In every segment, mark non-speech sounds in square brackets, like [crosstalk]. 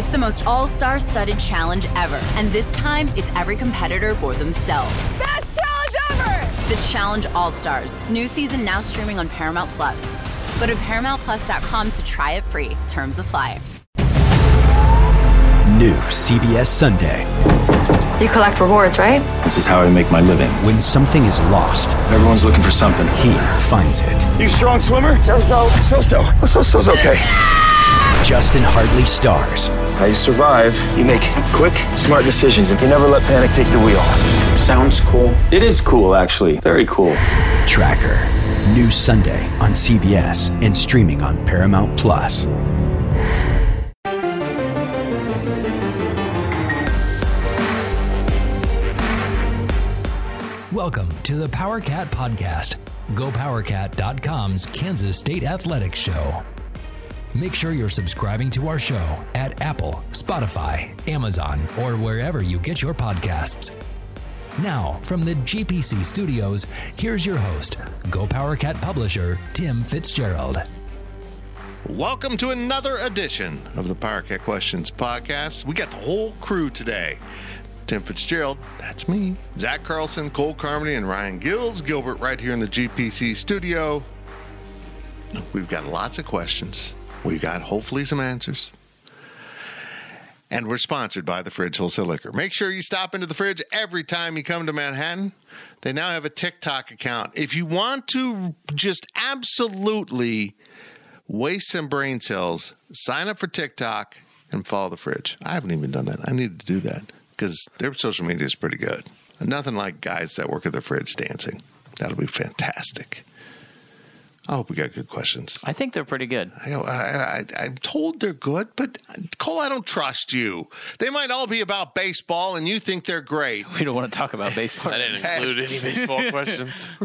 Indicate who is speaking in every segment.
Speaker 1: It's the most all star studded challenge ever. And this time, it's every competitor for themselves.
Speaker 2: Best challenge ever!
Speaker 1: The Challenge All Stars. New season now streaming on Paramount Plus. Go to ParamountPlus.com to try it free. Terms apply.
Speaker 3: New CBS Sunday.
Speaker 4: You collect rewards, right?
Speaker 5: This is how I make my living.
Speaker 3: When something is lost,
Speaker 5: Everyone's looking for something.
Speaker 3: he finds it.
Speaker 5: You strong swimmer? So so. So so. So so's okay.
Speaker 3: Justin Hartley stars.
Speaker 5: How you survive? You make quick, smart decisions, and you never let panic take the wheel. Sounds cool. It is cool, actually. Very cool.
Speaker 3: Tracker. New Sunday on CBS and streaming on Paramount Plus.
Speaker 6: Welcome to the Power Cat Podcast, GoPowerCat.com's Kansas State Athletics Show. Make sure you're subscribing to our show at Apple, Spotify, Amazon, or wherever you get your podcasts. Now, from the GPC studios, here's your host, Go GoPowerCat publisher, Tim Fitzgerald.
Speaker 7: Welcome to another edition of the PowerCat Questions podcast. We got the whole crew today. Tim Fitzgerald, that's me. Zac Carlson, Cole Carmody, and Ryan Gills. Gilbert right here in the GPC studio. We've got lots of questions. We've got hopefully some answers. And we're sponsored by the Fridge Wholesale Liquor. Make sure you stop into the fridge every time you come to Manhattan. They now have a TikTok account. If you want to just absolutely waste some brain cells, sign up for TikTok and follow the fridge. I haven't even done that. I need to do that because their social media is pretty good. Nothing like guys that work at the fridge dancing. That'll be fantastic. I hope we got good questions.
Speaker 8: I think they're pretty good.
Speaker 7: I, I, I, I'm told they're good, but Cole, I don't trust you. They might all be about baseball, and you think they're great.
Speaker 8: We don't want to talk about baseball. [laughs]
Speaker 9: I didn't include any baseball questions. [laughs]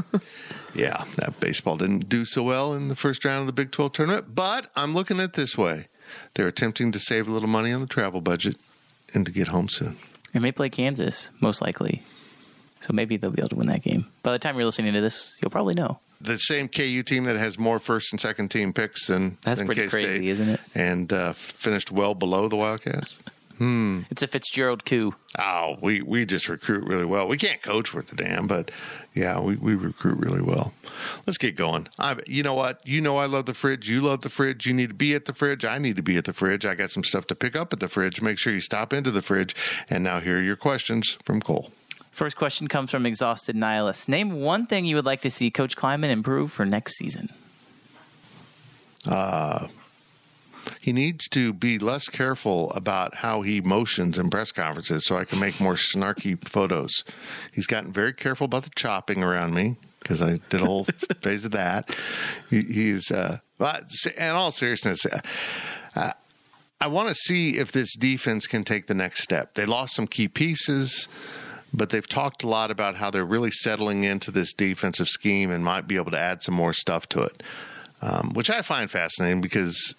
Speaker 7: Yeah, that baseball didn't do so well in the first round of the Big 12 tournament, but I'm looking at it this way. They're attempting to save a little money on the travel budget and to get home soon.
Speaker 8: They may play Kansas, most likely. So maybe they'll be able to win that game. By the time you're listening to this, you'll probably know.
Speaker 7: The same KU team that has more first and second team picks than
Speaker 8: That's
Speaker 7: than
Speaker 8: pretty
Speaker 7: K-State
Speaker 8: crazy, isn't it?
Speaker 7: And uh, finished well below the Wildcats. Hmm.
Speaker 8: It's a Fitzgerald coup.
Speaker 7: Oh, we, we just recruit really well. We can't coach worth a damn, but yeah, we, we recruit really well. Let's get going. I, you know what? You know I love the fridge. You love the fridge. You need to be at the fridge. I need to be at the fridge. I got some stuff to pick up at the fridge. Make sure you stop into the fridge. And now here are your questions from Cole.
Speaker 8: First question comes from Exhausted Nihilist. Name one thing you would like to see Coach Klieman improve for next season.
Speaker 7: He needs to be less careful about how he motions in press conferences so I can make more snarky photos. He's gotten very careful about the chopping around me because I did a whole [laughs] phase of that. He, he's, uh, but in all seriousness, uh, I want to see if this defense can take the next step. They lost some key pieces, but they've talked a lot about how they're really settling into this defensive scheme and might be able to add some more stuff to it, um, which I find fascinating because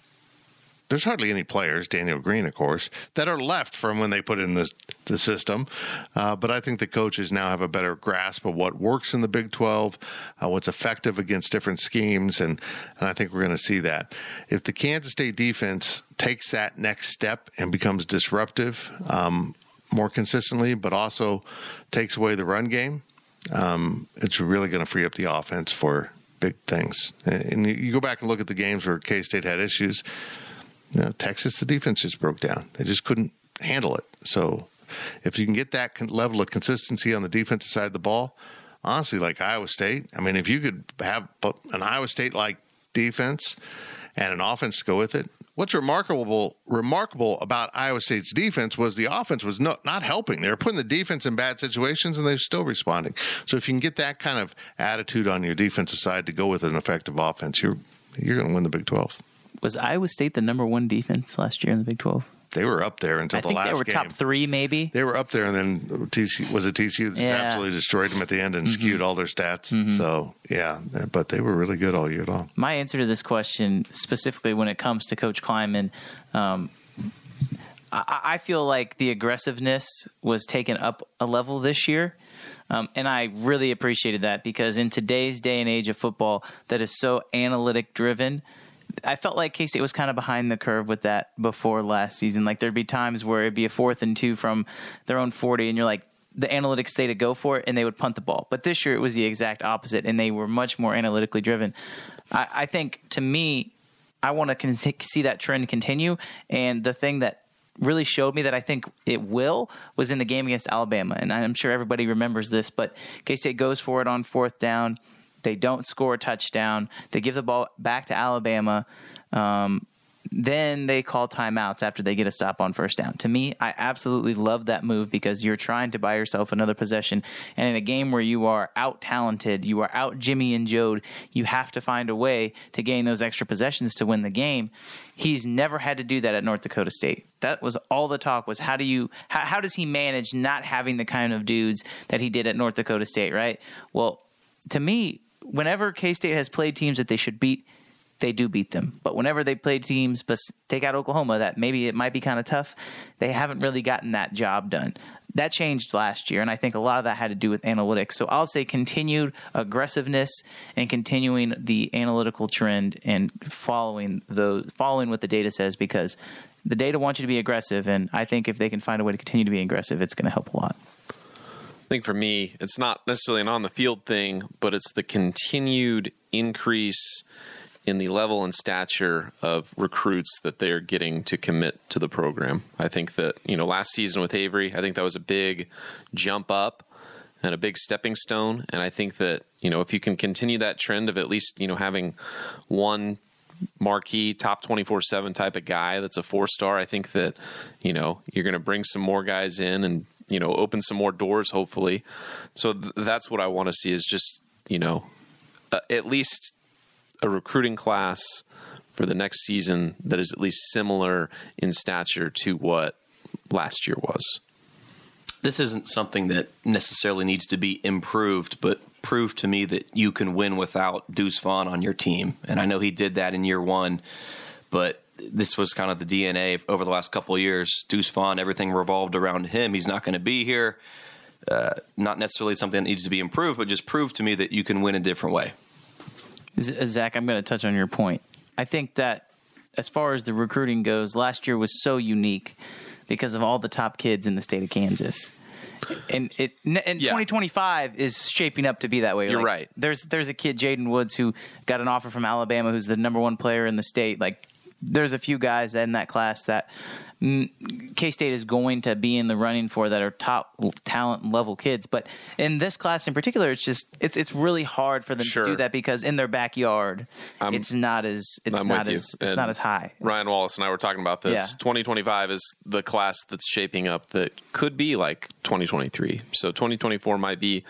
Speaker 7: there's hardly any players, Daniel Green, of course, that are left from when they put in this, the system. Uh, but I think the coaches now have a better grasp of what works in the Big 12, uh, what's effective against different schemes, and, and I think we're going to see that. If the Kansas State defense takes that next step and becomes disruptive um, more consistently, but also takes away the run game, um, it's really going to free up the offense for big things. And you- go back and look at the games where K State had issues. You know, Texas, the defense just broke down. They just couldn't handle it. So, if you can get that level of consistency on the defensive side of the ball, honestly, like Iowa State, I mean, if you could have an Iowa State like defense and an offense to go with it, what's remarkable remarkable about Iowa State's defense was the offense was not helping. They were putting the defense in bad situations, and they're still responding. So, if you can get that kind of attitude on your defensive side to go with an effective offense, you're you're going to win the Big Twelve.
Speaker 8: Was Iowa State the number one defense last year in the Big 12?
Speaker 7: They were up there until
Speaker 8: I
Speaker 7: the
Speaker 8: think
Speaker 7: last
Speaker 8: they were
Speaker 7: game.
Speaker 8: top three, maybe.
Speaker 7: They were up there, and then TC was it TCU that
Speaker 8: Yeah.
Speaker 7: absolutely destroyed them at the end and skewed all their stats. So yeah, but they were really good all year long.
Speaker 8: My answer to this question, specifically when it comes to Coach Klieman, um, I, I feel like the aggressiveness was taken up a level this year. Um, and I really appreciated that because in today's day and age of football that is so analytic driven, I felt like K State was kind of behind the curve with that before last season. Like there'd be times where it'd be a fourth and two from their own 40, and you're like, the analytics say to go for it, and they would punt the ball. But this year it was the exact opposite, and they were much more analytically driven. I, I think to me, I want to con- see that trend continue. And the thing that really showed me that I think it will was in the game against Alabama. And I'm sure everybody remembers this, but K State goes for it on fourth down. They don't score a touchdown. They give the ball back to Alabama. Um, then they call timeouts after they get a stop on first down. To me, I absolutely love that move because you're trying to buy yourself another possession. And in a game where you are out talented, you are out Jimmy and Jode, you have to find a way to gain those extra possessions to win the game. He's never had to do that at North Dakota State. That was all the talk was how do you how, how does he manage not having the kind of dudes that he did at North Dakota State, right? Well, to me, whenever K State has played teams that they should beat, they do beat them. But whenever they play teams, but take out Oklahoma, that maybe it might be kind of tough, they haven't really gotten that job done. That changed last year, and I think a lot of that had to do with analytics. So I'll say continued aggressiveness and continuing the analytical trend and following those, following what the data says because the data wants you to be aggressive, and I think if they can find a way to continue to be aggressive, it's going to help a lot.
Speaker 9: I think for me, it's not necessarily an on the field thing, but it's the continued increase in the level and stature of recruits that they're getting to commit to the program. I think that, you know, last season with Avery, I think that was a big jump up and a big stepping stone. And I think that, you know, if you can continue that trend of at least, you know, having one marquee top 24 7 type of guy that's a four star, I think that, you know, you're going to bring some more guys in and, you know, open some more doors, hopefully. So th- that's what I want to see is just, you know, uh, at least a recruiting class for the next season that is at least similar in stature to what last year was.
Speaker 10: This isn't something that necessarily needs to be improved, but prove to me that you can win without Deuce Vaughn on your team. And I know he did that in year one, but this was kind of the DNA over the last couple of years. Deuce Vaughn, everything revolved around him. He's not going to be here. Uh, not necessarily something that needs to be improved, but just prove to me that you can win a different way.
Speaker 8: Zac, I'm going to touch on your point. I think that as far as the recruiting goes, last year was so unique because of all the top kids in the state of Kansas. And it and yeah. 2025 is shaping up to be that way.
Speaker 9: You're
Speaker 8: like,
Speaker 9: right.
Speaker 8: There's there's a kid Jaden Woods who got an offer from Alabama, who's the number one player in the state. Like there's a few guys in that class that mm, K State is going to be in the running for that are top talent level kids. But in this class in particular, it's just it's it's really hard for them
Speaker 9: sure.
Speaker 8: to do that because in their backyard,
Speaker 9: I'm,
Speaker 8: it's not as it's
Speaker 9: I'm
Speaker 8: not as it's not as high.
Speaker 9: Ryan Wallace and I were talking about this.
Speaker 8: Yeah.
Speaker 9: 2025 is the class that's shaping up that could be like 2023. So 2024 might be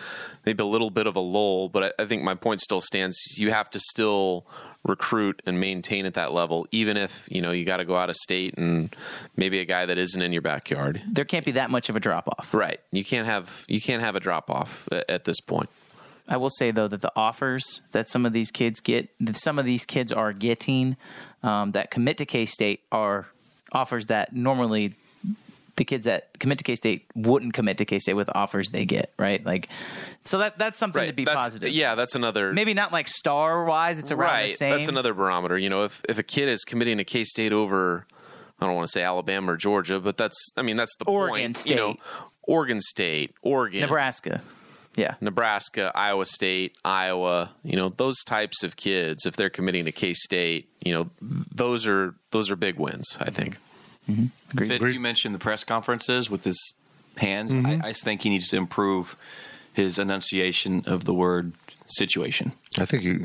Speaker 9: maybe a little bit of a lull, but I, I think my point still stands. You have to still recruit and maintain at that level, even if you know you got to go out of state and maybe a guy that isn't in your backyard.
Speaker 8: There can't be that much of a drop off,
Speaker 9: right? You can't have you can't have a drop off at, this point.
Speaker 8: I will say though that the offers that some of these kids get, that some of these kids are getting, um, that commit to K State are offers that normally the kids that commit to K State wouldn't commit to K State with offers they get, right? Like, so that that's something
Speaker 9: right.
Speaker 8: to be
Speaker 9: that's,
Speaker 8: positive.
Speaker 9: Yeah, that's another.
Speaker 8: Maybe not like star wise, it's around
Speaker 9: right.
Speaker 8: the same.
Speaker 9: That's another barometer. You know, if if a kid is committing to K State over, I don't want to say Alabama or Georgia, but that's I mean that's the
Speaker 8: Oregon
Speaker 9: point.
Speaker 8: State.
Speaker 9: You know, Oregon State, Oregon,
Speaker 8: Nebraska. Yeah.
Speaker 9: Nebraska, Iowa State, Iowa, you know, those types of kids, if they're committing to K State, you know, those are those are big wins, I think.
Speaker 8: Mm-hmm.
Speaker 10: Fitz, Agreed. you mentioned the press conferences with his hands. Mm-hmm. I, I think he needs to improve his enunciation of the word situation.
Speaker 7: I think he,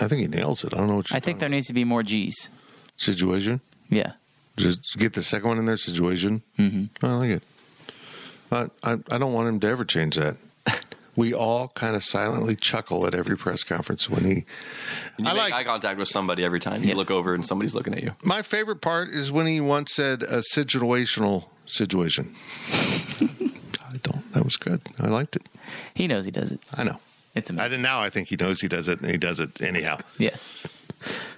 Speaker 7: I think he nails it. I don't know what.
Speaker 8: I think there about. needs to be more G's.
Speaker 7: Situation.
Speaker 8: Yeah.
Speaker 7: Just get the second one in there. Situation.
Speaker 8: Mm-hmm.
Speaker 7: I like it. I, I I don't want him to ever change that. We all kind of silently chuckle at every press conference when he.
Speaker 10: And you
Speaker 7: I
Speaker 10: make
Speaker 7: like
Speaker 10: eye contact with somebody every time you look over and somebody's looking at you.
Speaker 7: My favorite part is when he once said a situational situation. I don't. That was good. I liked it.
Speaker 8: He knows he does it.
Speaker 7: I know.
Speaker 8: It's amazing.
Speaker 7: I did now. I think he knows he does it, and he does it anyhow.
Speaker 8: Yes.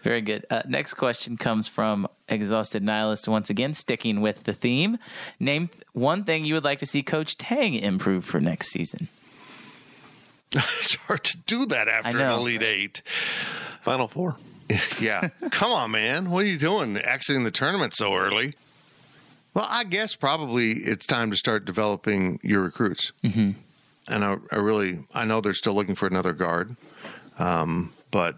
Speaker 8: Very good. Uh, next question comes from Exhausted Nihilist once again, sticking with the theme. Name one thing you would like to see Coach Tang improve for next season. [laughs]
Speaker 7: it's hard to do that after an Elite Eight.
Speaker 9: Final Four. [laughs]
Speaker 7: yeah. Come on, man. What are you doing exiting the tournament so early? Well, I guess probably it's time to start developing your recruits. Mm-hmm. And I, I, really, I know they're still looking for another guard, um, but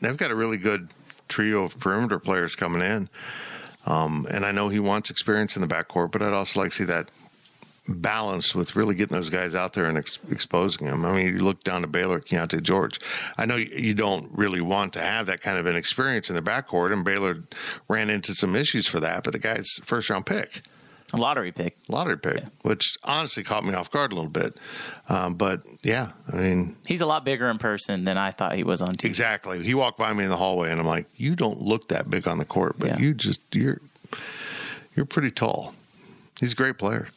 Speaker 7: they've got a really good trio of perimeter players coming in. Um, and I know he wants experience in the backcourt, but I'd also like to see that balanced with really getting those guys out there and ex- exposing them. I mean, you look down to Baylor, Keyonte George. I know you don't really want to have that kind of an experience in the backcourt, and Baylor ran into some issues for that, but the guy's first round pick.
Speaker 8: A lottery pick.
Speaker 7: Lottery pick, yeah. which honestly caught me off guard a little bit. Um, but yeah, I mean.
Speaker 8: He's a lot bigger in person than I thought he was on TV.
Speaker 7: Exactly. He walked by me in the hallway, and I'm like, you don't look that big on the court, but yeah. you just, you're, you're pretty tall. He's a great player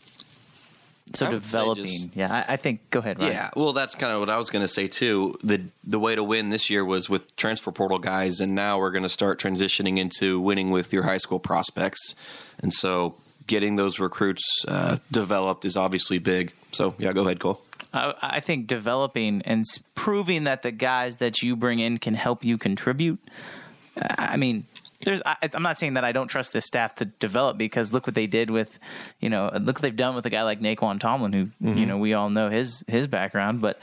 Speaker 8: so developing. Just, yeah, I, I, think. Go ahead. Ryan.
Speaker 10: Yeah, well, that's kind of what I was going to say too. the The way to win this year was with transfer portal guys, and now we're going to start transitioning into winning with your high school prospects. And so, getting those recruits uh, developed is obviously big. So, yeah, go ahead, Cole.
Speaker 8: I, I think developing and proving that the guys that you bring in can help you contribute. I mean, there's I, am not saying that I don't trust this staff to develop because look what they did with you know look what they've done with a guy like Nae'Qwan Tomlin who mm-hmm. you know we all know his his background but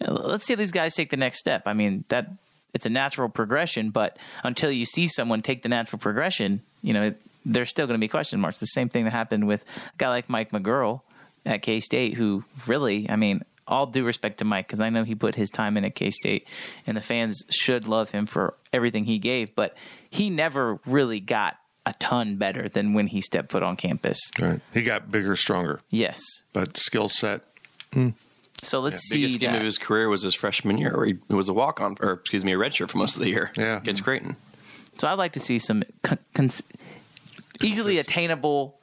Speaker 8: let's see these guys take the next step I mean that it's a natural progression but until you see someone take the natural progression you know there's still going to be question marks the same thing that happened with a guy like Mike McGuirl at K State who really I mean all due respect to Mike because I know he put his time in at K State, and the fans should love him for everything he gave. But he never really got a ton better than when he stepped foot on campus.
Speaker 7: Right, he got bigger, stronger.
Speaker 8: Yes,
Speaker 7: but skill set. Hmm.
Speaker 8: So let's yeah, see.
Speaker 10: Biggest game of his career was his freshman year, where he was a walk on, or excuse me, a redshirt for most of the year.
Speaker 7: Yeah,
Speaker 10: against Creighton.
Speaker 8: So I'd like to see some con- cons- easily attainable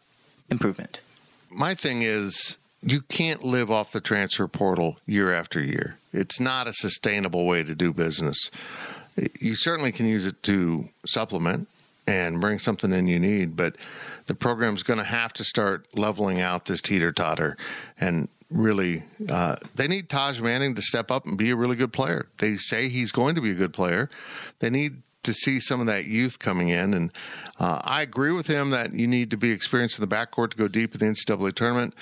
Speaker 8: improvement.
Speaker 7: My thing is you can't live off the transfer portal year after year. It's not a sustainable way to do business. You certainly can use it to supplement and bring something in you need, but the program's going to have to start leveling out this teeter totter and really uh, they need Taj Manning to step up and be a really good player. They say he's going to be a good player. They need to see some of that youth coming in. And uh, I agree with him that you need to be experienced in the backcourt to go deep in the NCAA tournament,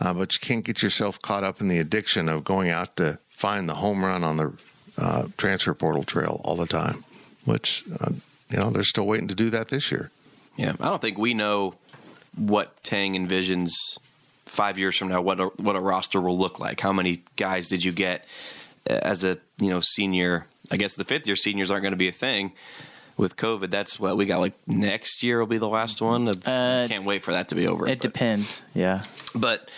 Speaker 7: uh, but you can't get yourself caught up in the addiction of going out to find the home run on the uh, transfer portal trail all the time, which, uh, you know, they're still waiting to do that this year.
Speaker 10: Yeah, I don't think we know what Tang envisions five years from now, what a, what a roster will look like. How many guys did you get as a you know senior I guess the fifth year seniors aren't going to be a thing with COVID. That's what we got. Like next year will be the last one. Uh, can't wait for that to be over.
Speaker 8: It but. depends. Yeah,
Speaker 10: but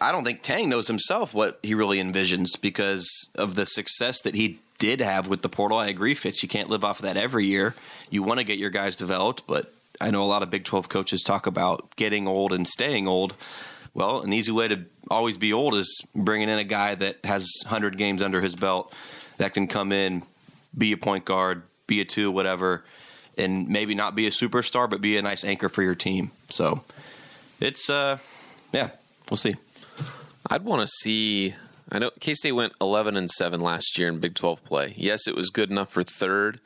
Speaker 10: I don't think Tang knows himself what he really envisions because of the success that he did have with the portal. I agree, Fitz. You can't live off of that every year. You want to get your guys developed, but I know a lot of Big Twelve coaches talk about getting old and staying old. Well, an easy way to always be old is bringing in a guy that has 100 games under his belt that can come in, be a point guard, be a two, whatever, and maybe not be a superstar, but be a nice anchor for your team. So it's, uh, yeah, we'll see.
Speaker 9: I'd want to see. I know K State went 11 and 7 last year in Big 12 play. Yes, it was good enough for third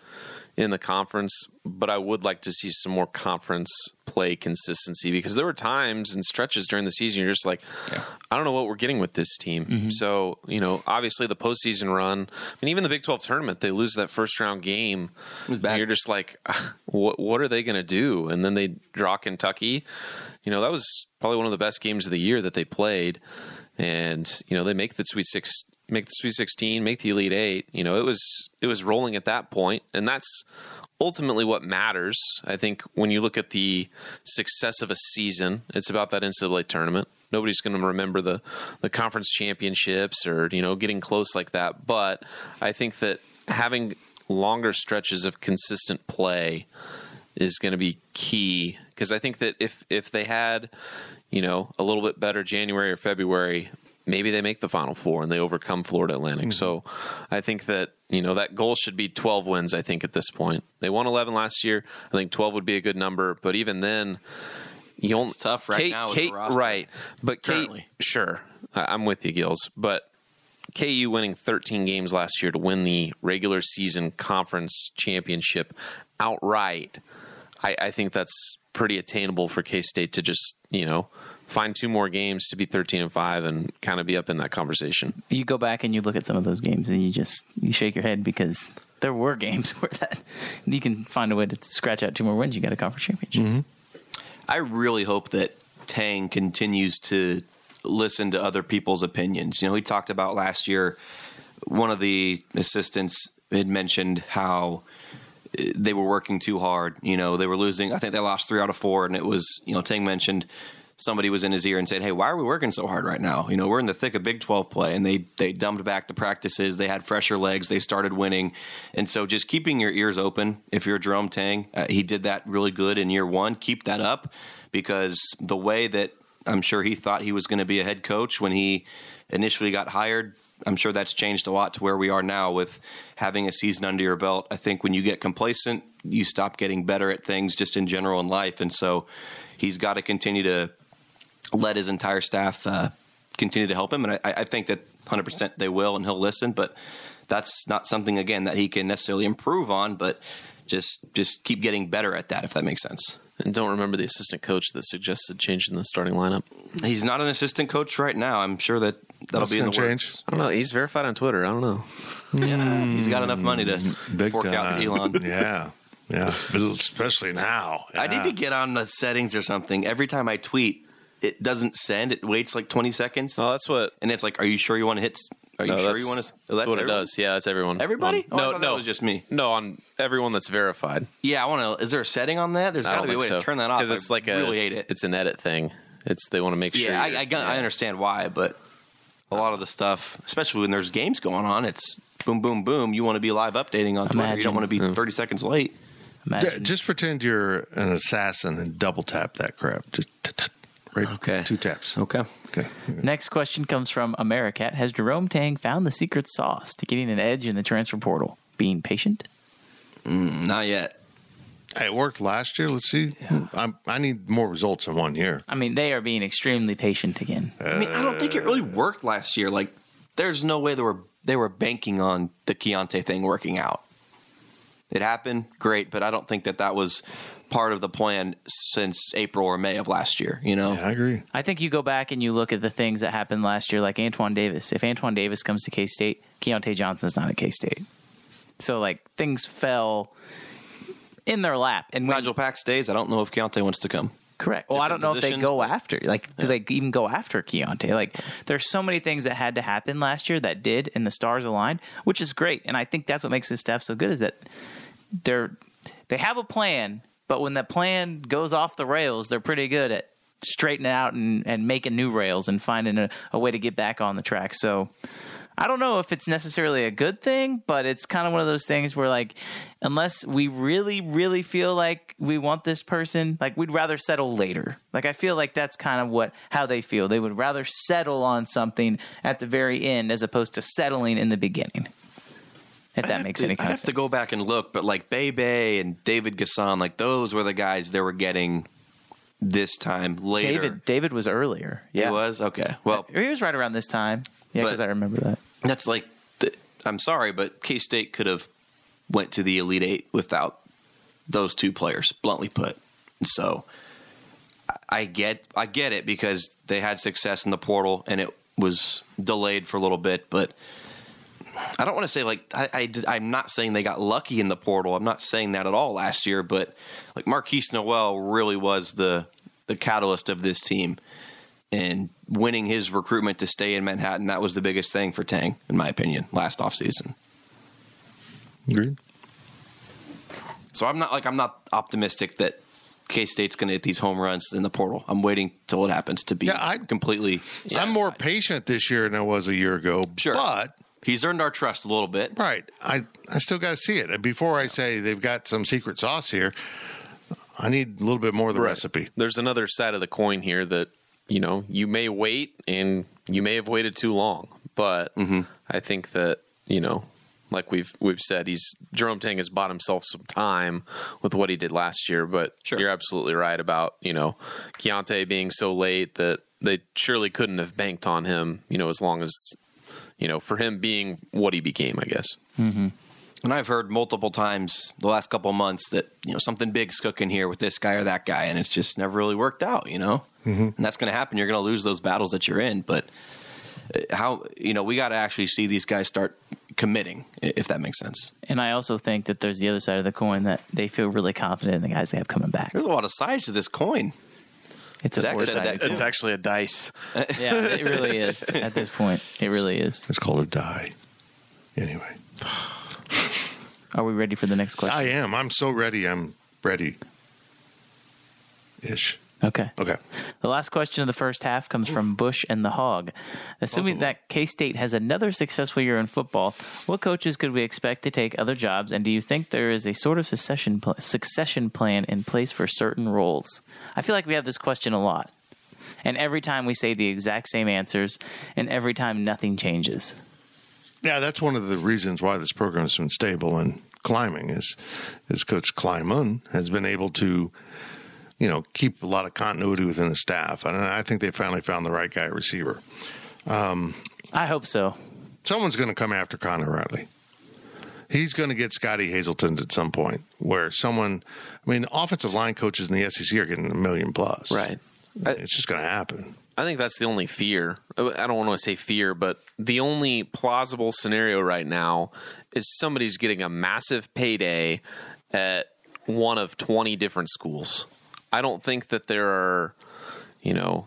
Speaker 9: in the conference, but I would like to see some more conference play consistency because there were times and stretches during the season you're just like, yeah. I don't know what we're getting with this team. Mm-hmm. So, you know, obviously the postseason run, I mean, even the Big 12 tournament, they lose that first round game. you're just like, [laughs] what, what are they going to do? And then they draw Kentucky. You know, that was probably one of the best games of the year that they played. And, you know, they make the Sweet Six make the Sweet 16, make the Elite 8. You know, it was it was rolling at that point, and that's ultimately what matters. I think when you look at the success of a season, it's about that NCAA tournament. Nobody's going to remember the the conference championships or you know getting close like that. But I think that having longer stretches of consistent play is going to be key because I think that if if they had you know a little bit better January or February, maybe they make the final four and they overcome Florida Atlantic. Mm-hmm. So I think that, you know, that goal should be 12 wins, I think, at this point. They won 11 last year. I think 12 would be a good number. But even then,
Speaker 10: you only. It's tough right Kate, now.
Speaker 9: Kate, right. But Currently. Kate, sure. I'm with you, Gills. But KU winning 13 games last year to win the regular season conference championship outright, I, I think that's pretty attainable for K State to just you know find two more games to be 13 and five and kind of be up in that conversation.
Speaker 8: You go back and you look at some of those games and you just you shake your head because there were games [laughs] where that you can find a way to scratch out two more wins. You got a conference championship.
Speaker 10: Mm-hmm. I really hope that Tang continues to listen to other people's opinions. You know, we talked about last year. One of the assistants had mentioned how eh, they were working too hard. You know, they were losing. I think they lost three out of four, and it was you know Tang mentioned somebody was in his ear and said, "Hey, why are we working so hard right now? You know, we're in the thick of Big 12 play." And they they dumbed back the practices. They had fresher legs. They started winning, and so just keeping your ears open. If you're Jerome Tang, uh, he did that really good in year one. Keep that up because the way that I'm sure he thought he was going to be a head coach when he initially got hired. I'm sure that's changed a lot to where we are now with having a season under your belt. I think when you get complacent, you stop getting better at things just in general in life. And so he's got to continue to let his entire staff uh, continue to help him. And I, I think that 100% they will and he'll listen. But that's not something, again, that he can necessarily improve on, but just just keep getting better at that, if that makes sense.
Speaker 9: And don't remember the assistant coach that suggested changing the starting lineup.
Speaker 10: He's not an assistant coach right now. I'm sure that that'll
Speaker 7: That's
Speaker 10: be in the
Speaker 7: gonna
Speaker 10: works.
Speaker 9: I don't know. He's verified on Twitter. I don't know.
Speaker 10: Yeah, he's got enough money to
Speaker 7: Big
Speaker 10: fork out
Speaker 7: time.
Speaker 10: the Elon. [laughs]
Speaker 7: Yeah. Yeah. Especially now.
Speaker 10: I need to get on the settings or something. Every time I tweet, it doesn't send. It waits like 20 seconds.
Speaker 9: Oh, that's what.
Speaker 10: And it's like, are you sure you want to hit? Are you
Speaker 9: no,
Speaker 10: sure
Speaker 9: that's,
Speaker 10: you want to?
Speaker 9: that's, what it does. Yeah, that's everyone.
Speaker 10: Everybody?
Speaker 9: On-
Speaker 10: Oh, I
Speaker 9: no,
Speaker 10: thought that
Speaker 9: no,
Speaker 10: was just me.
Speaker 9: No, on everyone that's verified.
Speaker 10: Yeah, I want to. Is there a setting on that? There's
Speaker 9: I
Speaker 10: got
Speaker 9: don't
Speaker 10: to be a
Speaker 9: think
Speaker 10: way
Speaker 9: so.
Speaker 10: to turn that off.
Speaker 9: because it's
Speaker 10: I
Speaker 9: like a
Speaker 10: really hate it.
Speaker 9: It's an edit thing. It's they want to make sure.
Speaker 10: yeah, I, I, got- I understand why, but a lot of the stuff, especially when there's games going on, it's boom, boom, boom. You want to be live updating on Twitter. You
Speaker 8: Imagine.
Speaker 10: don't want to be 30 seconds late.
Speaker 7: Yeah,
Speaker 8: Imagine.
Speaker 7: just pretend you're an assassin and double tap that crap. Just t- t- right.
Speaker 10: Okay.
Speaker 7: Two taps.
Speaker 10: Okay.
Speaker 7: Okay.
Speaker 8: Next question comes from Americat. Has Jerome Tang found the secret sauce to getting an edge in the transfer portal? Being patient?
Speaker 10: Mm, not yet.
Speaker 7: It worked last year. Let's see. I'm, I need more results in one year.
Speaker 8: I mean, they are being extremely patient again.
Speaker 10: Uh, I mean, I don't think it really worked last year. Like, there's no way they were they were banking on the Keyontae thing working out. It happened, great, but I don't think that that was part of the plan since April or May of last year. You know,
Speaker 7: Yeah, I agree.
Speaker 8: I think you go back and you look at the things that happened last year, like Antoine Davis. If Antoine Davis comes to K State, Keyontae Johnson's not at K State. So, like, things fell in their lap. And when,
Speaker 10: Nigel Pack stays. I don't know if Keyontae wants to come.
Speaker 8: Correct. Well, I don't know if they go after. Like, do they even go after Keyontae? Like, there's so many things that had to happen last year that did, and the stars aligned, which is great. And I think that's what makes this staff so good is that they're they have a plan, but when that plan goes off the rails, they're pretty good at straightening out and, and making new rails and finding a, a way to get back on the track. So. I don't know if it's necessarily a good thing, but it's kind of one of those things where, like, unless we really, really feel like we want this person, like, we'd rather settle later. Like, I feel like that's kind of what how they feel. They would rather settle on something at the very end as opposed to settling in the beginning. If that makes
Speaker 10: to-
Speaker 8: any kind of
Speaker 10: have
Speaker 8: sense.
Speaker 10: to go back and look, but like Bebe and David N'Guessan, like those were the guys they were getting this time later.
Speaker 8: David, David was earlier. Yeah.
Speaker 10: He was okay. Well,
Speaker 8: he was right around this time. Yeah, because I remember that.
Speaker 10: that's like the, I'm sorry, but K State could have went to the Elite Eight without those two players. Bluntly put, so I- I get I get it because they had success in the portal and it was delayed for a little bit, but. I don't want to say like I, I am not saying they got lucky in the portal. I'm not saying that at all last year, but like Markquis Nowell really was the the catalyst of this team and winning his recruitment to stay in Manhattan, that was the biggest thing for Tang, in my opinion, last offseason.
Speaker 7: Agreed.
Speaker 10: So I'm not like I'm not optimistic that K State's going to hit these home runs in the portal. I'm waiting till it happens to be
Speaker 7: Yeah, I-
Speaker 10: completely.
Speaker 7: I'm more patient this year than I was a year ago.
Speaker 10: Sure.
Speaker 7: But
Speaker 10: He's earned our trust a little bit.
Speaker 7: right, I I still got to see it. Before I say they've got some secret sauce here, I need a little bit more of the recipe.
Speaker 9: There's another side of the coin here that you know you may wait and you may have waited too long, but
Speaker 10: Mm-hmm.
Speaker 9: I think that you know, like we've we've said, he's Jerome Tang has bought himself some time with what he did last year. But
Speaker 10: Sure.
Speaker 9: you're absolutely right about you know Keyontae being so late that they surely couldn't have banked on him. You know, as long as you know, for him being what he became, I guess.
Speaker 10: Mm-hmm. And I've heard multiple times the last couple months that you know something big's cooking here with this guy or that guy, and it's just never really worked out. You know, mm-hmm. and that's going to happen. You're going to lose those battles that you're in, but uh, how you know we got to actually see these guys start committing, if that makes sense.
Speaker 8: And I also think that there's the other side of the coin that they feel really confident in the guys they have coming back.
Speaker 10: There's a lot of sides to this coin.
Speaker 8: It's, a
Speaker 11: it's, it's actually a dice. [laughs]
Speaker 8: yeah, it really is. At this point, it really is.
Speaker 7: It's called a die. Anyway.
Speaker 8: Are we ready for the next question?
Speaker 7: I am. I'm so ready. I'm ready. Ish.
Speaker 8: Okay.
Speaker 7: Okay.
Speaker 8: The last question of the first half comes from Bush and the Hog. Assuming that K State has another successful year in football, what coaches could we expect to take other jobs? And do you think there is a sort of succession pl- succession plan in place for certain roles? I feel like we have this question a lot, and every time we say the exact same answers, and every time nothing changes.
Speaker 7: Yeah, that's one of the reasons why this program has been stable and climbing. Is is Coach Klieman has been able to you know, keep a lot of continuity within the staff. And I think they finally found the right guy receiver. Um,
Speaker 8: I hope so.
Speaker 7: Someone's going to come after Conor Riley. He's going to get Scottie Hazelton at some point where someone, I mean, offensive line coaches in the SEC are getting a million plus.
Speaker 9: Right.
Speaker 7: It's just going to happen.
Speaker 9: I think that's the only fear. I don't want to say fear, but the only plausible scenario right now is somebody's getting a massive payday at one of 20 different schools. I don't think that there are, you know,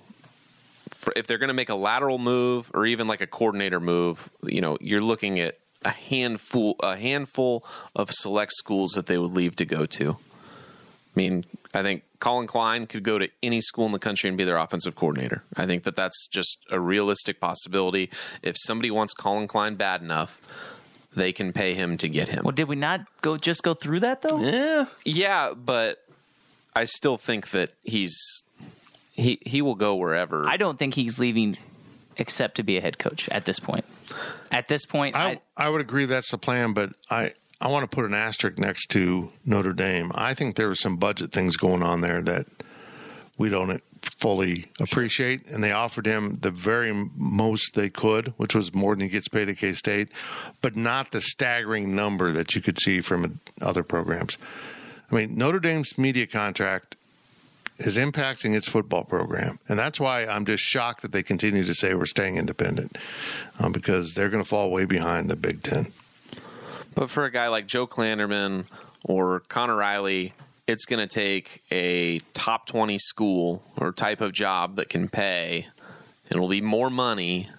Speaker 9: for, if they're going to make a lateral move or even like a coordinator move, you know, you're looking at a handful a handful of select schools that they would leave to go to. I mean, I think Collin Klein could go to any school in the country and be their offensive coordinator. I think that that's just a realistic possibility. If somebody wants Collin Klein bad enough, they can pay him to get him.
Speaker 8: Well, did we not go just go through that though?
Speaker 9: Yeah, yeah, but I still think that he's he he will go wherever.
Speaker 8: I don't think he's leaving except to be a head coach at this point. At this point,
Speaker 7: I, I, I would agree that's the plan, but I I want to put an asterisk next to Notre Dame. I think there were some budget things going on there that we don't fully appreciate, and they offered him the very most they could, which was more than he gets paid at K State, but not the staggering number that you could see from other programs. I mean, Notre Dame's media contract is impacting its football program. And that's why I'm just shocked that they continue to say we're staying independent um, because they're going to fall way behind the Big Ten.
Speaker 9: But for a guy like Joe Klanderman or Conor Riley, it's going to take a top 20 school or type of job that can pay. It'll be more money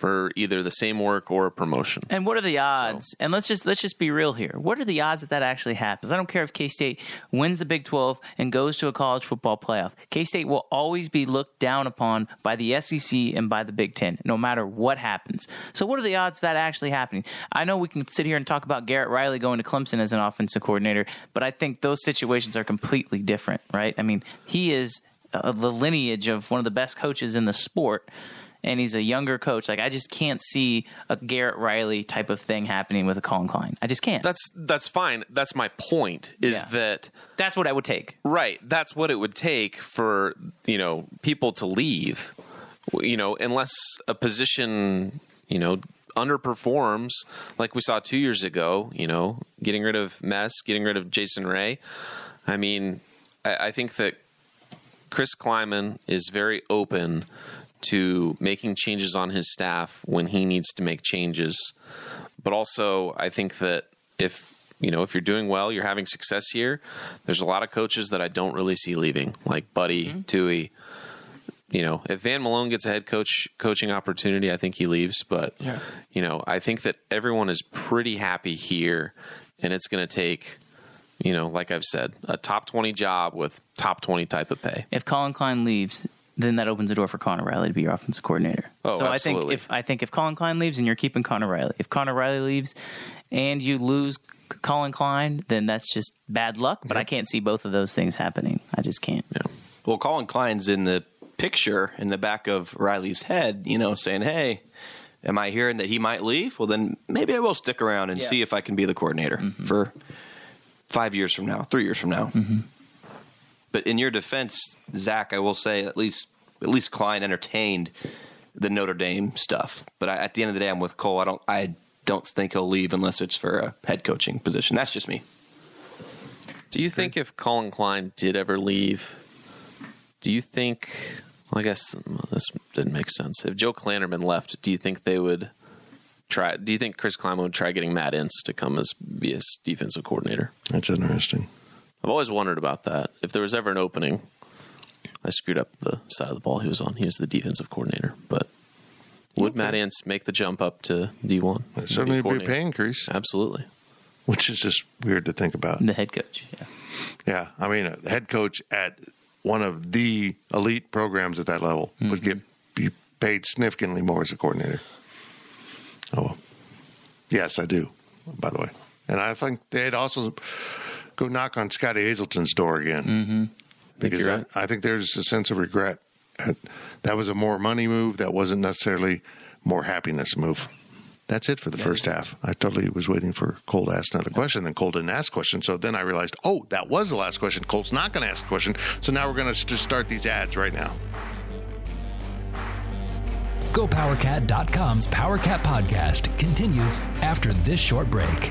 Speaker 9: for either the same work or a promotion.
Speaker 8: And what are the odds? So. And let's just let's just be real here. What are the odds that that actually happens? I don't care if K State wins the Big Twelve and goes to a college football playoff. K State will always be looked down upon by the SEC and by the Big Ten, no matter what happens. So, what are the odds of that actually happening? I know we can sit here and talk about Garrett Riley going to Clemson as an offensive coordinator, but I think those situations are completely different, right? I mean, he is uh, the lineage of one of the best coaches in the sport and he's a younger coach. Like I just can't see a Garrett Riley type of thing happening with a Collin Klein. I just can't.
Speaker 9: That's that's fine. That's my point. Is yeah. that
Speaker 8: that's what I would take.
Speaker 9: Right. That's what it would take for you know people to leave. You know, unless a position you know underperforms like we saw two years ago. You know, getting rid of Mess, getting rid of Jason Ray. I mean, I, I think that Chris Klieman is very open to making changes on his staff when he needs to make changes. But also, I think that if you know if you're doing well, you're having success here. There's a lot of coaches that I don't really see leaving, like Buddy, mm-hmm. Tui. You know, if Van Malone gets a head coach coaching opportunity, I think he leaves. But yeah. you know, I think that everyone is pretty happy here, and it's going to take you know, like I've said, a top 20 job with top 20 type of pay.
Speaker 8: If Collin Klein leaves, then that opens the door for Conor Riley to be your offensive coordinator.
Speaker 9: Oh,
Speaker 8: so
Speaker 9: absolutely.
Speaker 8: I think if I think if Collin Klein leaves and you're keeping Conor Riley, if Conor Riley leaves and you lose Collin Klein, then that's just bad luck. But yep. I can't see both of those things happening. I just can't.
Speaker 10: Yeah. Well, Collin Klein's in the picture in the back of Riley's head, you know, saying, "Hey, am I hearing that he might leave? Well, then maybe I will stick around and yeah. see if I can be the coordinator mm-hmm. for five years from now, three years from now." Mm-hmm. But in your defense, Zac, I will say at least at least Klein entertained the Notre Dame stuff. But I, at the end of the day, I'm with Cole. I don't I don't think he'll leave unless it's for a head coaching position. That's just me.
Speaker 9: Do you think if Collin Klein did ever leave, do you think? Well, I guess this didn't make sense. If Joe Klanderman left, do you think they would try? Do you think Chris Klein would try getting Matt Entz to come as be his defensive coordinator?
Speaker 7: That's interesting.
Speaker 9: I've always wondered about that. If there was ever an opening, I screwed up the side of the ball he was on. He was the defensive coordinator, but would Matt Entz make the jump up to D one?
Speaker 7: Certainly, be a pay increase.
Speaker 9: Absolutely.
Speaker 7: Which is just weird to think about.
Speaker 8: The head coach, yeah.
Speaker 7: Yeah, I mean, a head coach at one of the elite programs at that level mm-hmm. would get be paid significantly more as a coordinator. Oh, well. yes, I do. By the way, and I think they'd also go knock on Scottie Hazelton's door again
Speaker 8: mm-hmm.
Speaker 7: because I, I, think there's a sense of regret. That was a more money move. That wasn't necessarily more happiness move. That's it for the yeah, first half. I totally was waiting for Cole to ask another question. Then Cole didn't ask a question. So then I realized, oh, that was the last question. Cole's not going to ask a question. So now we're going to just start these ads right now.
Speaker 6: GoPowerCat.com's PowerCat podcast continues after this short break.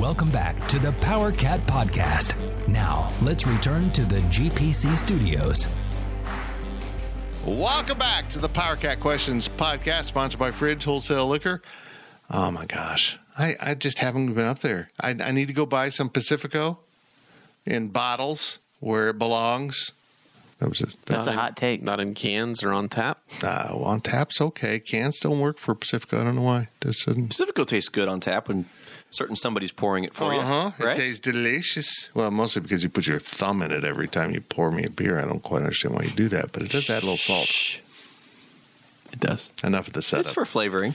Speaker 6: Welcome back to the Power Cat Podcast. Now, let's return to the GPC studios.
Speaker 7: Welcome back to the Power Cat Questions Podcast, sponsored by Fridge Wholesale Liquor. Oh my gosh, I, I just haven't been up there. I, I need to go buy some Pacifico in bottles where it belongs.
Speaker 8: That was a, That's a hot take.
Speaker 9: Not in cans or on tap.
Speaker 7: Uh, well, on tap's okay. Cans don't work for Pacifico. I don't know why.
Speaker 10: does Pacifico tastes good on tap when certain somebody's pouring it for uh-huh.
Speaker 7: you. Right? It tastes delicious. Well, mostly because you put your thumb in it every time you pour me a beer. I don't quite understand why you do that, but it does add a little salt.
Speaker 10: It does.
Speaker 7: Enough of the setup.
Speaker 10: It's for flavoring.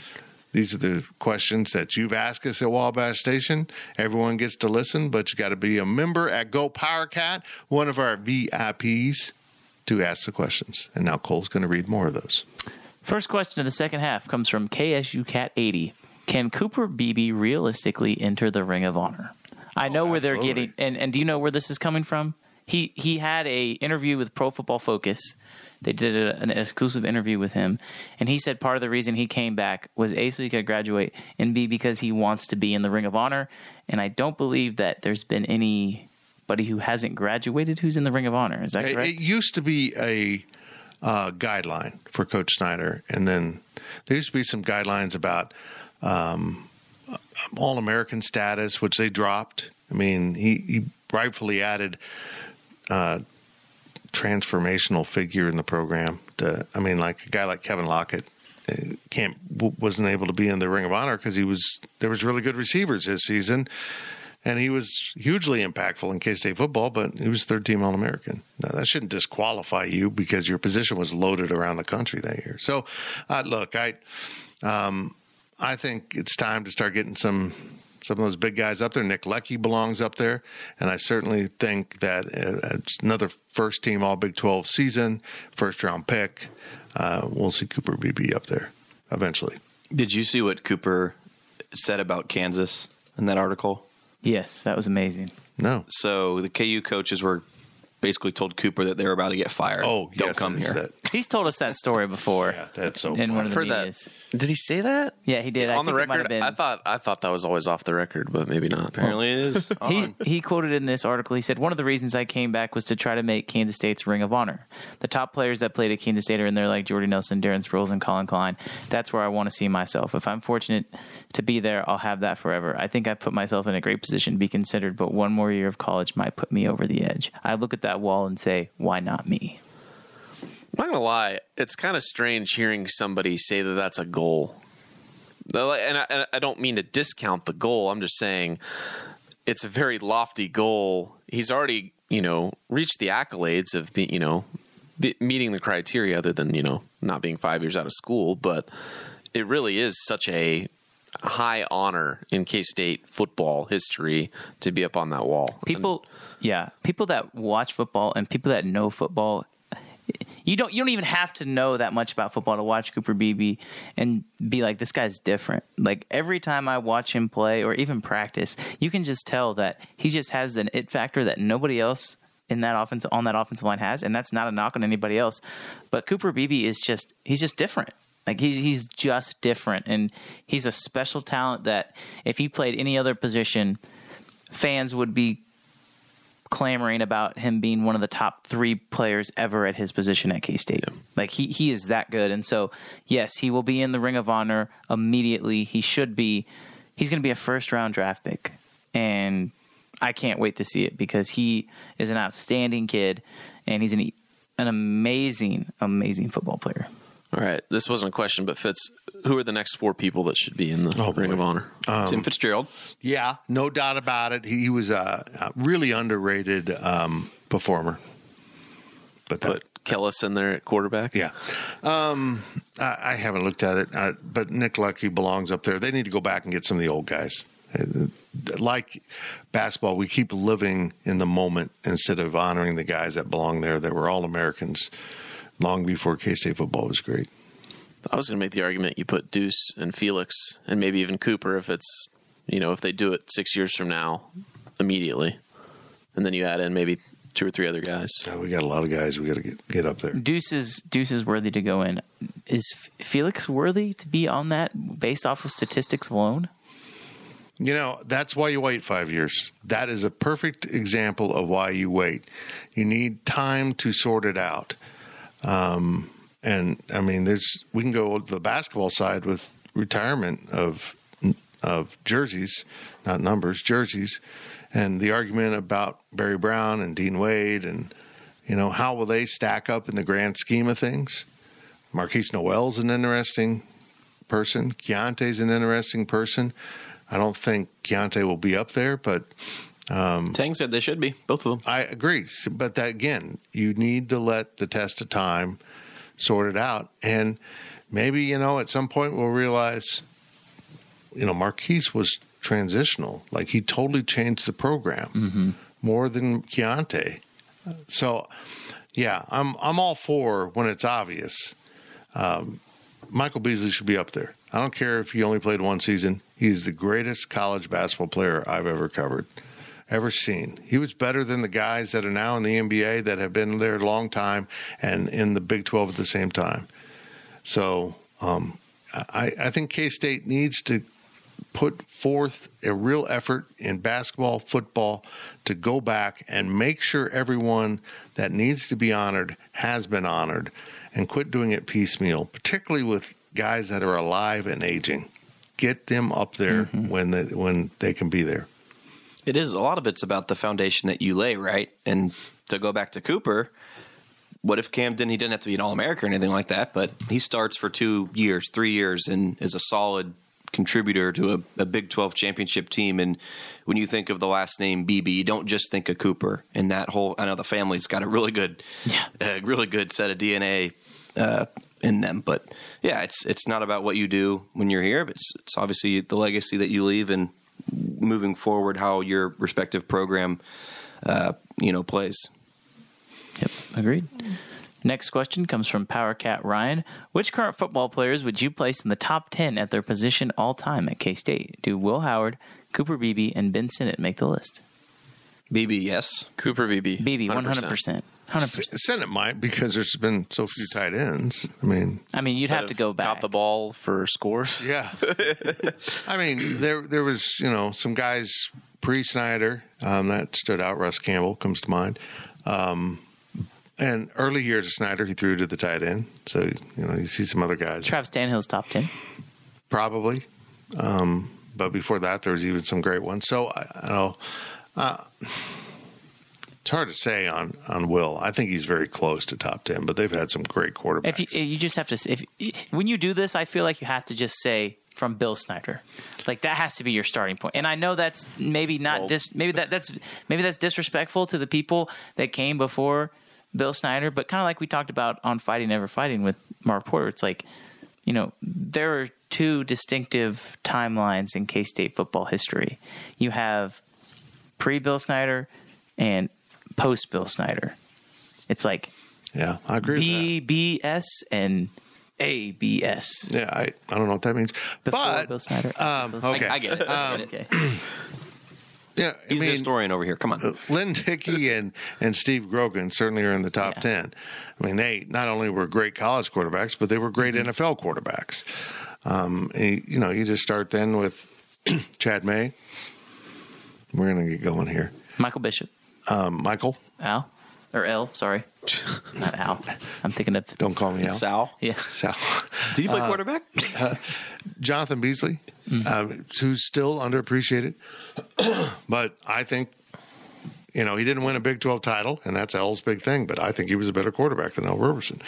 Speaker 7: These are the questions that you've asked us at Wabash Station. Everyone gets to listen, but you got to be a member at Go Power Cat, one of our VIPs, to ask the questions. And now Cole's going to read more of those.
Speaker 8: First question of the second half comes from KSU Cat 80. Can Cooper Beebe realistically enter the Ring of Honor? I know oh, where they're getting, and, and do you know where this is coming from? He he had a interview with Pro Football Focus. They did a, an exclusive interview with him, and he said part of the reason he came back was a so he could graduate, and b because he wants to be in the Ring of Honor. And I don't believe that there's been anybody who hasn't graduated who's in the Ring of Honor. Is that correct?
Speaker 7: It used to be a uh, guideline for Coach Snyder, and then there used to be some guidelines about um, All American status, which they dropped. I mean, he, he rightfully added uh, transformational figure in the program. To, I mean, like a guy like Kevin Lockett uh, can't wasn't able to be in the Ring of Honor because he was there was really good receivers this season, and he was hugely impactful in K State football. But he was third team All American. Now that shouldn't disqualify you because your position was loaded around the country that year. So, uh, look, I. Um, I think it's time to start getting some some of those big guys up there. Nick Leckey belongs up there, and I certainly think that it's another first team All Big Twelve season, first round pick. Uh, we'll see Cooper Beebe up there eventually.
Speaker 10: Did you see what Cooper said about Kansas in that article?
Speaker 8: Yes, that was amazing.
Speaker 7: No.
Speaker 10: So the KU coaches were basically told Cooper that they were about to get fired.
Speaker 7: Oh,
Speaker 10: don't
Speaker 7: yes,
Speaker 10: come here.
Speaker 7: That.
Speaker 8: He's told us that story before.
Speaker 7: yeah, that's so.
Speaker 8: In one of the
Speaker 9: heard that. Did he say that?
Speaker 8: Yeah, he did.
Speaker 9: on the record, I thought I thought that was always off the record, but maybe not.
Speaker 10: Apparently, it is. [laughs]
Speaker 8: he he quoted in this article. He said one of the reasons I came back was to try to make Kansas State's Ring of Honor. The top players that played at Kansas State are in there, like Jordy Nelson, Darren Sproles, and Collin Klein. That's where I want to see myself. If I'm fortunate to be there, I'll have that forever. I think I put myself in a great position to be considered, but one more year of college might put me over the edge. I look at that wall and say, why not me?
Speaker 9: I'm not gonna lie, it's kind of strange hearing somebody say that that's a goal. And I, and I don't mean to discount the goal. I'm just saying it's a very lofty goal. he's already you know reached the accolades of being you know be, meeting the criteria, other than you know not being five years out of school. But it really is such a high honor in K State football history to be up on that wall.
Speaker 8: People, yeah, people that watch football and people that know football. You don't. You don't even have to know that much about football to watch Cooper Beebe and be like, "This guy's different." Like every time I watch him play or even practice, you can just tell that he just has an it factor that nobody else in that offense on that offensive line has, and that's not a knock on anybody else. But Cooper Beebe is just he's just different. Like he's he's just different, and he's a special talent that if he played any other position, fans would be clamoring about him being one of the top three players ever at his position at K State. Like he he is that good, and so yes, he will be in the Ring of Honor immediately. He should be. He's going to be a first round draft pick, and I can't wait to see it because he is an outstanding kid, and he's an an amazing amazing football player.
Speaker 9: All right, this wasn't a question, but Fitz, who are the next four people that should be in the Ring of Honor?
Speaker 7: Um,
Speaker 10: Tim Fitzgerald.
Speaker 7: Yeah, no doubt about it. He was a, a really underrated um, performer. But that,
Speaker 9: Put Kellis in there at quarterback.
Speaker 7: Yeah. Um, I, I haven't looked at it, uh, but Nick Leckey belongs up there. They need to go back and get some of the old guys. Uh, Like basketball, we keep living in the moment instead of honoring the guys that belong there that were all Americans long before K State football was great.
Speaker 9: I was going to make the argument you put Deuce and Felix and maybe even Cooper if it's you know if they do it six years from now immediately, and then you add in maybe two or three other guys.
Speaker 7: Yeah, we got a lot of guys we got to get, get up there.
Speaker 8: Deuce is Deuce is worthy to go in. Is Felix worthy to be on that based off of statistics alone?
Speaker 7: You know, that's why you wait five years. That is a perfect example of why you wait. You need time to sort it out. Um, and I mean, there's we can go to the basketball side with retirement of of jerseys, not numbers, jerseys, and the argument about Barry Brown and Dean Wade, and you know how will they stack up in the grand scheme of things? Markquis Nowell's an interesting person. Keyontae's an interesting person. I don't think Keyontae will be up there, but um,
Speaker 10: Tang said they should be both of them.
Speaker 7: I agree, but that again, you need to let the test of time sort it out, and maybe you know at some point we'll realize, you know, Markquis was transitional, like he totally changed the program more than Keyontae. So, yeah, I'm I'm all for when it's obvious. Um, Michael Beasley should be up there. I don't care if he only played one season. He's the greatest college basketball player I've ever covered, ever seen. He was better than the guys that are now in the NBA that have been there a long time and in the Big 12 at the same time. So um, I, I think K State needs to put forth a real effort in basketball, football to go back and make sure everyone that needs to be honored has been honored and quit doing it piecemeal, particularly with guys that are alive and aging. Get them up there when they, when they can be there.
Speaker 10: It is a lot of it's about the foundation that you lay, right? And to go back to Cooper, what if Camden? He didn't have to be an All American or anything like that, but he starts for two years, three years, and is a solid contributor to a, a Big Twelve championship team. And when you think of the last name Beebe, you don't just think of Cooper. And that whole, I know the family's got a really good, a really good set of DNA uh, in them. But yeah, it's it's not about what you do when you're here, but it's, it's obviously the legacy that you leave and moving forward how your respective program, uh, you know, plays.
Speaker 8: Yep, agreed. Next question comes from Power Cat Ryan. Which current football players would you place in the top 10 at their position all time at K State? Do Will Howard, Cooper Beebe, and Ben Sinnott make the list?
Speaker 10: Beebe, yes.
Speaker 9: Cooper Beebe.
Speaker 8: Beebe, 100%. 100%.
Speaker 7: Sinnott might because there's been so few tight ends. I mean,
Speaker 8: I mean, you'd have to go back.
Speaker 9: Got the ball for scores.
Speaker 7: Yeah. [laughs] I mean, there there was you know some guys pre Snyder um, that stood out. Russ Campbell comes to mind. Um, and early years of Snyder, he threw to the tight end. So you know you see some other guys
Speaker 8: Travis Tannahill's top 10.
Speaker 7: probably. Um, but before that, there was even some great ones. So I, I don't know. Uh, it's hard to say on on Will. I think he's very close to top ten, but they've had some great quarterbacks.
Speaker 8: If you, you just have to, if when you do this, I feel like you have to just say from Bill Snyder. Like that has to be your starting point. And I know that's maybe not
Speaker 9: Well-
Speaker 8: dis- maybe that that's maybe that's disrespectful to the people that came before Bill Snyder, but kind of like we talked about on Fighting Never Fighting with Mark Porter, it's like you know, there are two distinctive timelines in K State football history. You have pre Bill Snyder and post Bill Snyder. It's like
Speaker 7: Yeah, I agree.
Speaker 8: BBS and ABS.
Speaker 7: Yeah, I, I don't know what that means.
Speaker 8: Before
Speaker 7: but
Speaker 8: Bill Snyder.
Speaker 7: um,
Speaker 8: Bill Snyder.
Speaker 7: okay,
Speaker 10: I get it.
Speaker 7: Um,
Speaker 8: okay. [clears throat]
Speaker 7: yeah, I
Speaker 10: He's the
Speaker 7: mean,
Speaker 10: historian over here. Come on.
Speaker 7: uh, Lynn Dickey and and Steve Grogan certainly are in the top
Speaker 8: Yeah.
Speaker 7: ten. I mean, they not only were great college quarterbacks, but they were great
Speaker 8: Mm-hmm.
Speaker 7: NFL quarterbacks. Um, and, you know, you just start then with [clears throat] Chad May. We're going to get going here.
Speaker 8: Michael Bishop.
Speaker 7: Um, Michael,
Speaker 8: Al. Or L, sorry. [laughs] Not Al. I'm thinking of
Speaker 7: don't call me Al.
Speaker 10: Sal.
Speaker 8: yeah.
Speaker 7: Sal.
Speaker 10: Did he play quarterback? [laughs]
Speaker 7: Jonathan Beasley, um, who's still underappreciated, [clears throat] but I think you know he didn't win a Big Twelve title, and that's Ell's big thing. But I think he was a better quarterback than Ell. Roberson.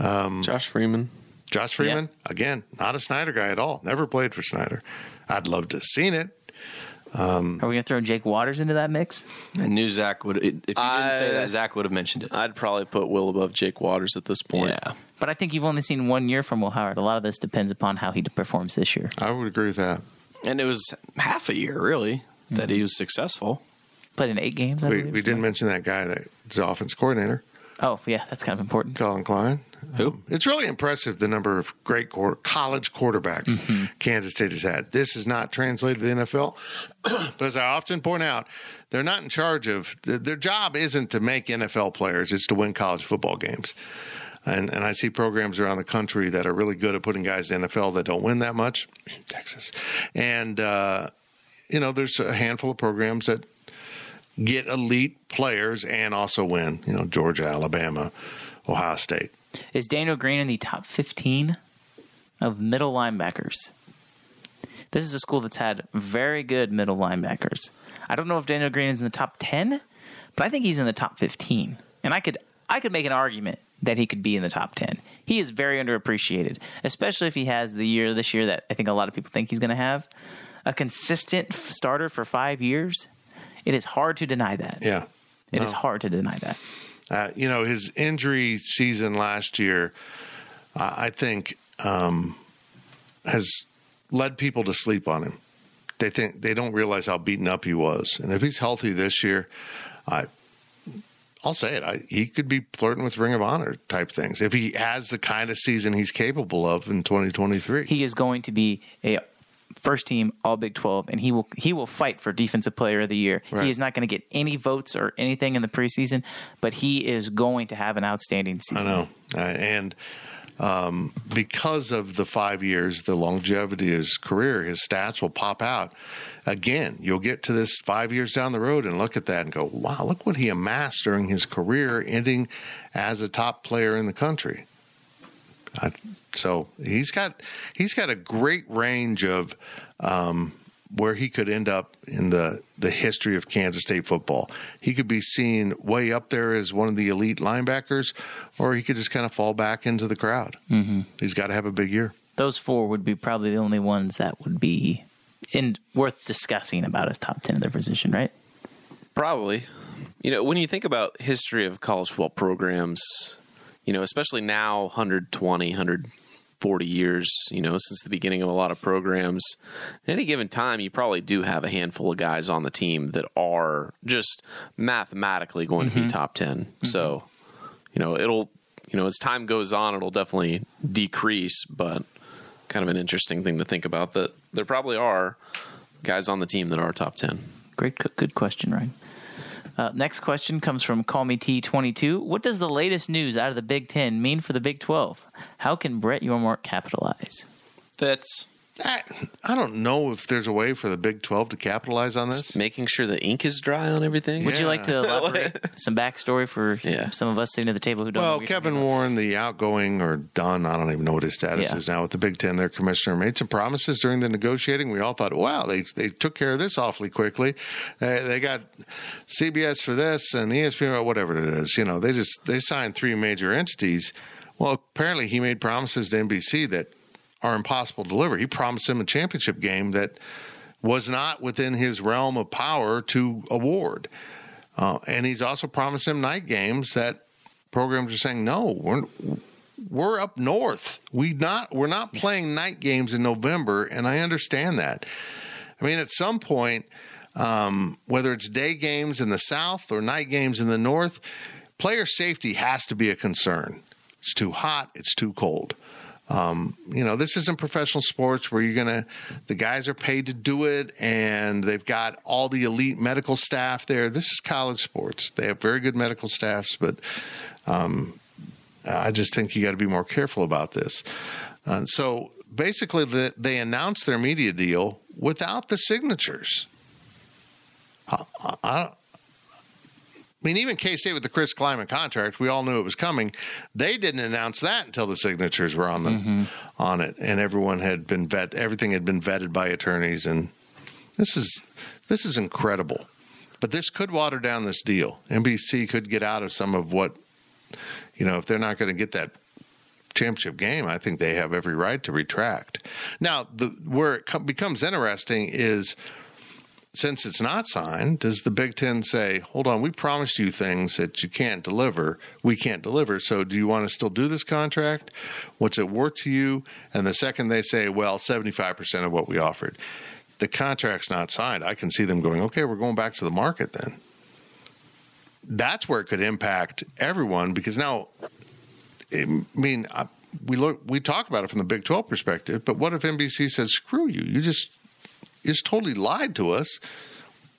Speaker 9: Josh Freeman.
Speaker 7: Josh Freeman, again, not a Snyder guy at all. Never played for Snyder. I'd love to have seen it.
Speaker 8: Um, Are we going to throw Jake Waters into that mix?
Speaker 10: I knew Zac would. If you didn't say that, Zac would have mentioned it.
Speaker 9: I'd probably put Will above Jake Waters at this point.
Speaker 10: Yeah.
Speaker 8: But I think you've only seen one year from Will Howard. A lot of this depends upon how he performs this year.
Speaker 7: I would agree with that.
Speaker 10: And it was half a year, really, that he was successful.
Speaker 8: Played in eight games, I
Speaker 7: We,
Speaker 8: believe.
Speaker 7: we didn't mention that guy that's the offense coordinator,
Speaker 8: Oh, yeah, that's kind of important.
Speaker 7: Collin Klein.
Speaker 10: Who?
Speaker 7: It's really impressive the number of great college quarterbacks Kansas State has had. This is not translated to the NFL, [clears throat] but as I often point out, they're not in charge of th- their job. Isn't to make NFL players; it's to win college football games. And and I see programs around the country that are really good at putting guys in the NFL that don't win that much. [clears throat] Texas, and uh, you know, there's a handful of programs that get elite players and also win. You know, Georgia, Alabama, Ohio State.
Speaker 8: Is Daniel Green in the top 15 of middle linebackers? This is a school that's had very good middle linebackers. I don't know if Daniel Green is in the top 10, but I think he's in the top 15. And I could I could make an argument that he could be in the top 10. He is very underappreciated, especially if he has the year this year that I think a lot of people think he's going to have. A consistent f- starter for 5 years. It is hard to deny that.
Speaker 7: Yeah.
Speaker 8: It is hard to deny that.
Speaker 7: Uh, you know, his injury season last year, uh, I think, um, has led people to sleep on him. They think they don't realize how beaten up he was, and if he's healthy this year, I, I'll say it, I, he could be flirting with Ring of Honor type things if he has the kind of season he's capable of in 2023.
Speaker 8: he is going to be a first team All Big Twelve, and he will he will fight for Defensive Player of the Year.
Speaker 7: Right.
Speaker 8: He is not going to get any votes or anything in the preseason, but he is going to have an outstanding season.
Speaker 7: I know, uh, and um, because of the five years, the longevity of his career, his stats will pop out. Again, you'll get to this five years down the road and look at that and go, "Wow, look what he amassed during his career, ending as a top player in the country." I, so he's got he's got a great range of um, where he could end up in the the history of Kansas State football. He could be seen way up there as one of the elite linebackers, or he could just kind of fall back into the crowd. Mm-hmm. He's got to have a big year.
Speaker 8: Those four would be probably the only ones that would be in worth discussing about a top ten of their position, right?
Speaker 9: Probably. You know, when you think about history of college football programs, you know, especially now 120, 140 years, you know, since the beginning of a lot of programs, at any given time you probably do have a handful of guys on the team that are just mathematically going to be mm-hmm. top 10. Mm-hmm. So, you know, it'll you know, as time goes on it'll definitely decrease, but kind of an interesting thing to think about that there probably are guys on the team that are top 10.
Speaker 8: Great, good question, Ryan. Uh, next question comes from Call Me T22. What does the latest news out of the Big Ten mean for the Big 12? How can Brett Yormark capitalize?
Speaker 10: Fitz.
Speaker 7: I, I don't know if there's a way for the Big 12 to capitalize on this.
Speaker 9: Making sure the ink is dry on everything.
Speaker 8: Would you like to [laughs] elaborate some backstory for
Speaker 9: Yeah.
Speaker 8: some of us sitting at the table who don't? know
Speaker 7: Well,
Speaker 8: what you're
Speaker 7: Kevin
Speaker 8: talking about?
Speaker 7: Warren, the outgoing or done, I don't even know what his status
Speaker 8: Yeah.
Speaker 7: is now with the Big Ten. Their commissioner made some promises during the negotiating. We all thought, wow, they they took care of this awfully quickly. They, they got CBS for this and ESPN, or whatever it is. You know, they just they signed three major entities. Well, apparently he made promises to NBC that are impossible to deliver. He promised him a championship game that was not within his realm of power to award. Uh, and he's also promised him night games that programs are saying, no, we're, we're up north. We not we're not playing night games in November, and I understand that. I mean, at some point, um, whether it's day games in the south or night games in the north, player safety has to be a concern. It's too hot. It's too cold. Um, you know, this isn't professional sports where you're going to, the guys are paid to do it and they've got all the elite medical staff there. This is college sports. They have very good medical staffs, but um, I just think you got to be more careful about this. Uh, so basically, the, they announced their media deal without the signatures. I, I, I mean, even K State with the Chris Klieman contract, we all knew it was coming. They didn't announce that until the signatures were on the mm-hmm. on it, and everyone had been vet. Everything had been vetted by attorneys, and this is this is incredible. But this could water down this deal. NBC could get out of some of what you know if they're not going to get that championship game. I think they have every right to retract. Now, the where it becomes interesting is since it's not signed, does the Big Ten say, hold on, we promised you things that you can't deliver? We can't deliver. So do you want to still do this contract? What's it worth to you? And the second they say, well, 75% of what we offered, the contract's not signed, I can see them going, okay, we're going back to the market then. That's where it could impact everyone because now, I mean, we look, we talk about it from the Big 12 perspective, but what if NBC says, screw you? You just just totally lied to us.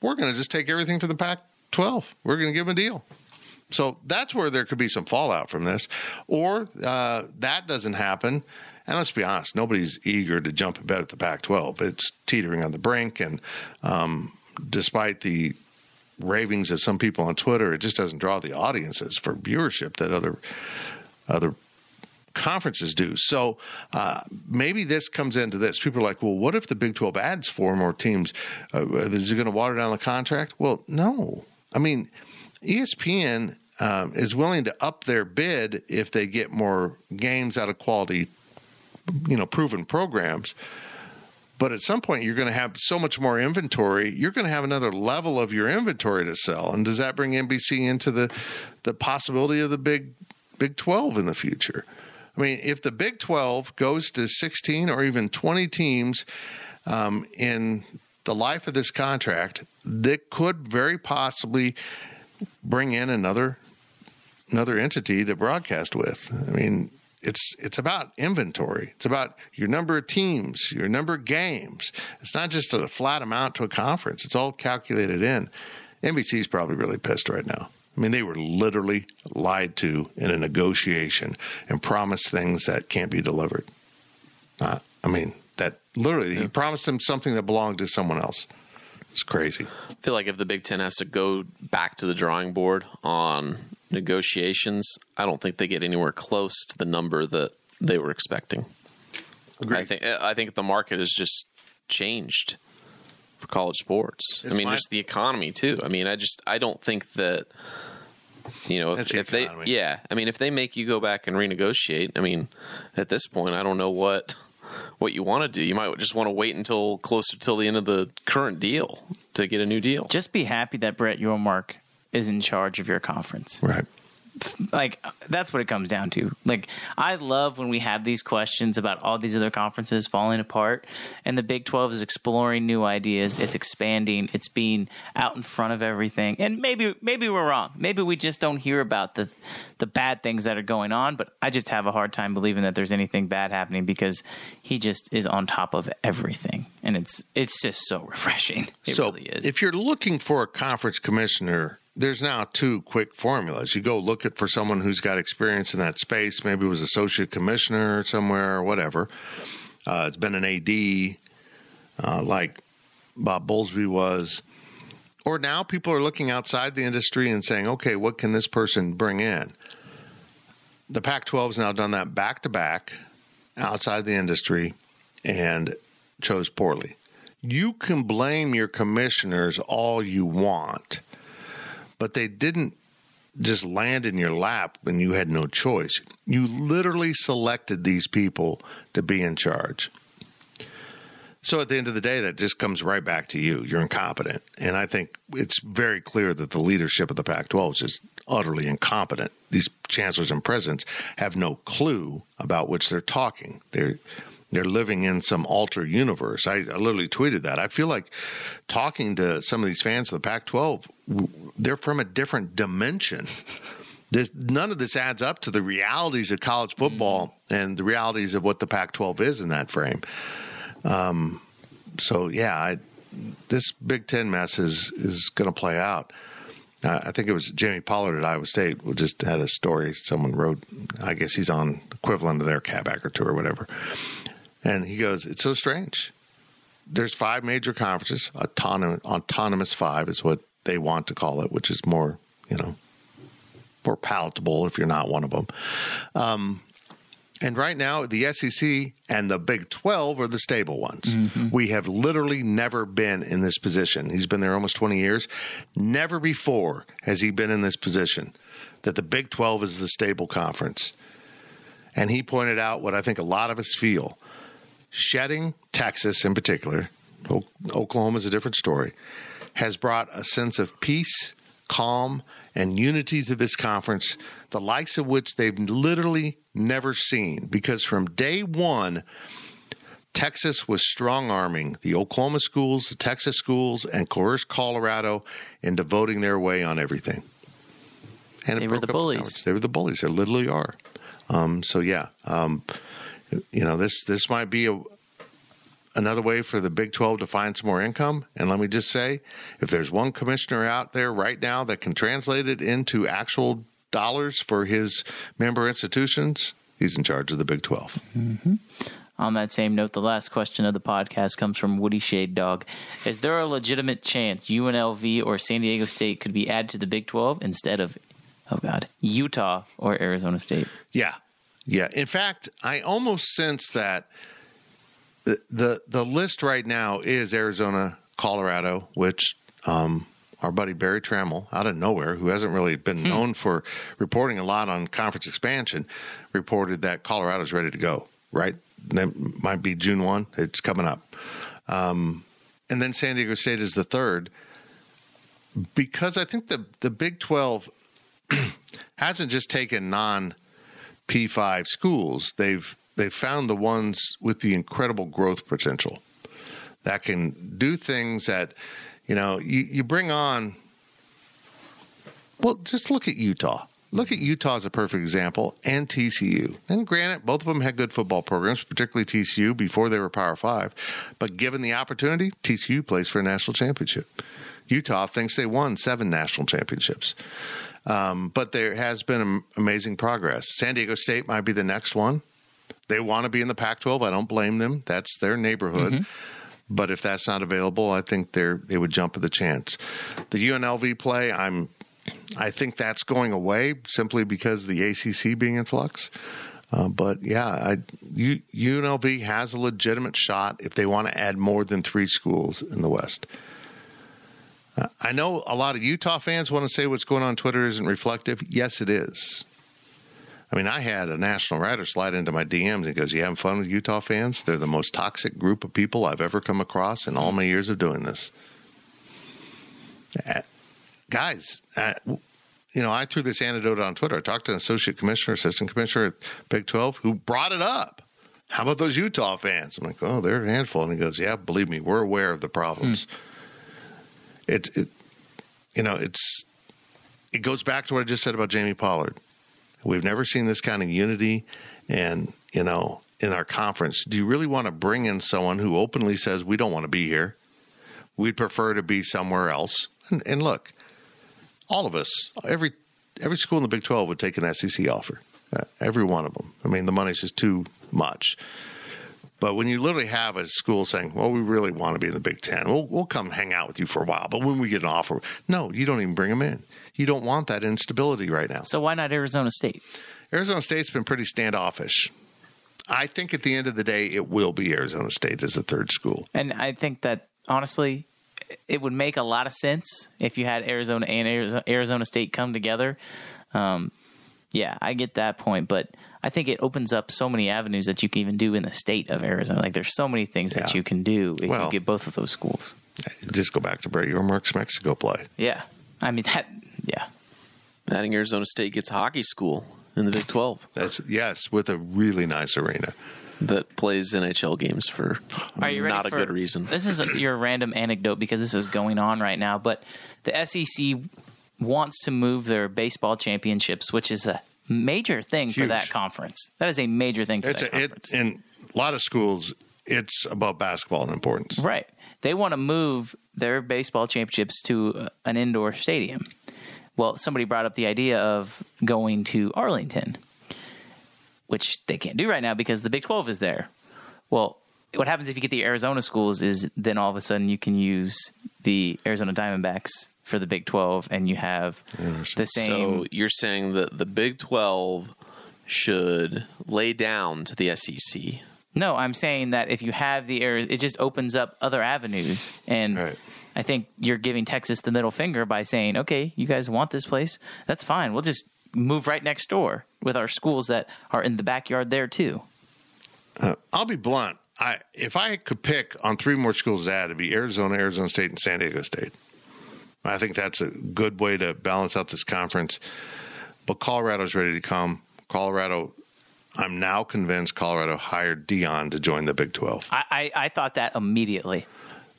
Speaker 7: We're going to just take everything for the Pac 12. We're going to give them a deal. So that's where there could be some fallout from this. Or uh, that doesn't happen. And let's be honest, nobody's eager to jump in bed at the Pac 12. It's teetering on the brink. And um, despite the ravings of some people on Twitter, it just doesn't draw the audiences for viewership that other other conferences do. So uh, maybe this comes into this. People are like, well, what if the Big 12 adds four more teams? Uh, is it going to water down the contract? Well, no. I mean, ESPN um, is willing to up their bid if they get more games out of quality, you know, proven programs. But at some point, you're going to have so much more inventory. You're going to have another level of your inventory to sell, and does that bring NBC into the the possibility of the Big Big Twelve in the future? I mean, if the Big 12 goes to 16 or even 20 teams um, in the life of this contract, that could very possibly bring in another another entity to broadcast with. I mean, it's it's about inventory. It's about your number of teams, your number of games. It's not just a flat amount to a conference. It's all calculated in. NBC's probably really pissed right now. I mean, they were literally lied to in a negotiation and promised things that can't be delivered. Uh, I mean, that literally, yeah. he promised them something that belonged to someone else. It's crazy.
Speaker 9: I feel like if the Big Ten has to go back to the drawing board on negotiations, I don't think they get anywhere close to the number that they were expecting. Agreed. I think I think the market has just changed for college sports. It's I mean, my- just the economy too. I mean, I just I don't think that you know, if, if they, yeah, I mean, if they make you go back and renegotiate, I mean, at this point, I don't know what what you want to do. You might just want to wait until closer till the end of the current deal to get a new deal.
Speaker 8: Just be happy that Brett Yormark is in charge of your conference.
Speaker 7: Right
Speaker 8: like that's what it comes down to. Like I love when we have these questions about all these other conferences falling apart and the Big 12 is exploring new ideas, it's expanding, it's being out in front of everything. And maybe maybe we're wrong. Maybe we just don't hear about the the bad things that are going on, but I just have a hard time believing that there's anything bad happening because he just is on top of everything. And it's it's just so [laughs] refreshing. It
Speaker 7: so
Speaker 8: really is.
Speaker 7: If you're looking for a conference commissioner there's now two quick formulas. You go look at for someone who's got experience in that space, maybe was associate commissioner somewhere or whatever. Uh, it's been an AD, uh, like Bob Bowlesby was. Or now people are looking outside the industry and saying, okay, what can this person bring in? The Pac 12 has now done that back to back outside the industry and chose poorly. You can blame your commissioners all you want but they didn't just land in your lap and you had no choice. You literally selected these people to be in charge. So at the end of the day, that just comes right back to you. You're incompetent. And I think it's very clear that the leadership of the Pac 12 is just utterly incompetent. These chancellors and presidents have no clue about which they're talking. They're they're living in some alter universe. I, I literally tweeted that. I feel like talking to some of these fans of the Pac 12, they're from a different dimension. This, none of this adds up to the realities of college football mm. and the realities of what the Pac 12 is in that frame. Um, so, yeah, I, this Big Ten mess is, is going to play out. Uh, I think it was Jamie Pollard at Iowa State who just had a story someone wrote. I guess he's on equivalent of their Catbacker tour or whatever. And he goes, It's so strange. There's five major conferences, autonomous, autonomous five is what they want to call it, which is more, you know, more palatable if you're not one of them. Um, and right now, the SEC and the Big 12 are the stable ones. Mm-hmm. We have literally never been in this position. He's been there almost 20 years. Never before has he been in this position that the Big 12 is the stable conference. And he pointed out what I think a lot of us feel shedding Texas in particular, Oklahoma is a different story, has brought a sense of peace, calm, and unity to this conference, the likes of which they've literally never seen. Because from day one, Texas was strong arming the Oklahoma schools, the Texas schools, and coerced Colorado into voting their way on everything.
Speaker 8: And they were the bullies.
Speaker 7: The they were the bullies. They literally are. Um, so yeah, um, you know this this might be a another way for the Big 12 to find some more income. And let me just say, if there's one commissioner out there right now that can translate it into actual dollars for his member institutions, he's in charge of the Big 12.
Speaker 8: Mm-hmm. On that same note, the last question of the podcast comes from Woody Shade Dog. Is there a legitimate chance UNLV or San Diego State could be added to the Big 12 instead of, oh God, Utah or Arizona State?
Speaker 7: Yeah, yeah. In fact, I almost sense that the the, the list right now is Arizona, Colorado, which um, our buddy Berry Tramel out of nowhere, who hasn't really been hmm. known for reporting a lot on conference expansion, reported that Colorado's ready to go. Right, that might be June one. It's coming up, um, and then San Diego State is the third because I think the the Big Twelve [clears throat] hasn't just taken non P5 schools, they've they've found the ones with the incredible growth potential that can do things that you know you, you bring on well just look at utah. Look at utah as a perfect example and tcu and granted both of them had good football programs particularly tcu before they were power five. But given the opportunity tcu plays for a national championship. Utah thinks they won seven national championships um, but there has been amazing progress. San Diego State might be the next one. They want to be in the Pac 12. I don't blame them. That's their neighborhood. Mm-hmm. But if that's not available, I think they they would jump at the chance. The UNLV play, I'm I think that's going away simply because the ACC being in flux. Uh, but yeah, I, U, UNLV has a legitimate shot if they want to add more than three schools in the West. I know a lot of Utah fans want to say what's going on, Twitter isn't reflective. Yes, it is. I mean, I had a national writer slide into my DMs and goes, You having fun with Utah fans? They're the most toxic group of people I've ever come across in all my years of doing this. Uh, guys, uh, you know, I threw this anecdote on Twitter. I talked to an associate commissioner, assistant commissioner at Big 12, who brought it up. How about those Utah fans? I'm like, Oh, they're a handful. And he goes, Yeah, believe me, we're aware of the problems. Hmm it, it you know, it's it goes back to what I just said about Jamie Pollard. We've never seen this kind of unity and, you know, in our conference. Do you really want to bring in someone who openly says we don't want to be here? We'd prefer to be somewhere else. And, and look, all of us, every every school in the Big 12 would take an SEC offer. Uh, every one of them. I mean, the money's just too much. But when you literally have a school saying, "Well, we really want to be in the Big Ten. We'll we'll come hang out with you for a while, but when we get an offer, no, you don't even bring them in. You don't want that instability right now.
Speaker 8: So why not Arizona State?
Speaker 7: Arizona State's been pretty standoffish. I think at the end of the day, it will be Arizona State as a third school.
Speaker 8: And I think that honestly, it would make a lot of sense if you had Arizona and Arizona, Arizona State come together. Um, yeah, I get that point, but I think it opens up so many avenues that you can even do in the state of Arizona. Like there's so many things that you can do if
Speaker 7: Well-
Speaker 8: you get both of those schools.
Speaker 7: Just go back to Brett Yormark's Mexico play.
Speaker 8: Yeah, I mean that. Yeah,
Speaker 9: Adding Arizona State gets a hockey school in the Big 12
Speaker 7: That's yes, with a really nice arena.
Speaker 9: that plays NHL games for
Speaker 8: Are you ready
Speaker 9: not a
Speaker 8: for-
Speaker 9: good reason.
Speaker 8: This is a, your random anecdote because this is going on right now. But the SEC wants to move their baseball championships, which is a major thing for that conference. That is a major thing for
Speaker 7: It's
Speaker 8: that
Speaker 7: a,
Speaker 8: conference.
Speaker 7: it, in a lot of schools, it's above basketball in importance.
Speaker 8: Right. They want to move their baseball championships to uh, an indoor stadium. Well, somebody brought up the idea of going to Arlington, which they can't do right now because the Big 12 is there. Well, what happens if you get the Arizona schools is then all of a sudden you can use the Arizona Diamondbacks for the Big 12 and you have the same
Speaker 9: So you're saying that the Big 12 should lay down to the SEC.
Speaker 8: No, I'm saying that if you have the air, it just opens up other avenues. And
Speaker 7: Right.
Speaker 8: I think you're giving Texas the middle finger by saying, okay, you guys want this place? That's fine. We'll just move right next door with our schools that are in the backyard there too.
Speaker 7: Uh, I'll be blunt. I if I could pick on three more schools to add, it'd be Arizona, Arizona State, and San Diego State. I think that's a good way to balance out this conference. But Colorado's ready to come. Colorado, I'm now convinced Colorado hired Deion to join the Big 12.
Speaker 8: I, I, I thought that immediately.